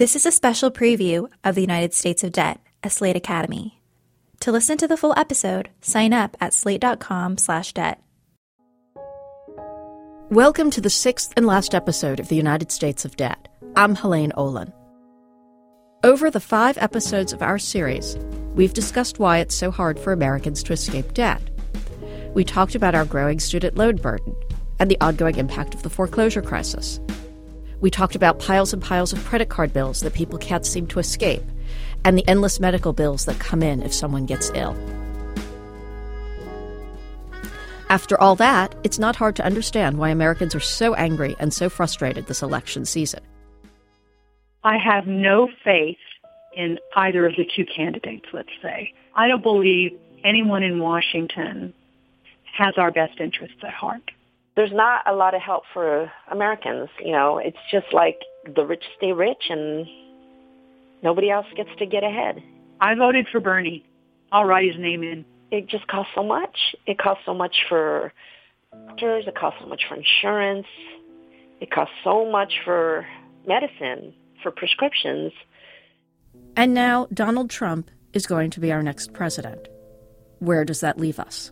This is a special preview of the United States of Debt, a Slate Academy. To listen to the full episode, sign up at slate.com/debt. Welcome to the sixth and last episode of the United States of Debt. I'm Helaine Olen. Over the five episodes of our series, we've discussed why it's so hard for Americans to escape debt. We talked about our growing student loan burden and the ongoing impact of the foreclosure crisis. We talked about piles and piles of credit card bills that people can't seem to escape, and the endless medical bills that come in if someone gets ill. After all that, it's not hard to understand why Americans are so angry and so frustrated this election season. I have no faith in either of the two candidates, let's say. I don't believe anyone in Washington has our best interests at heart there's not a lot of help for Americans. You know, it's just like the rich stay rich and nobody else gets to get ahead. I voted for Bernie. I'll write his name in. It just costs so much. It costs so much for doctors. It costs so much for insurance. It costs so much for medicine, for prescriptions. And now Donald Trump is going to be our next president. Where does that leave us?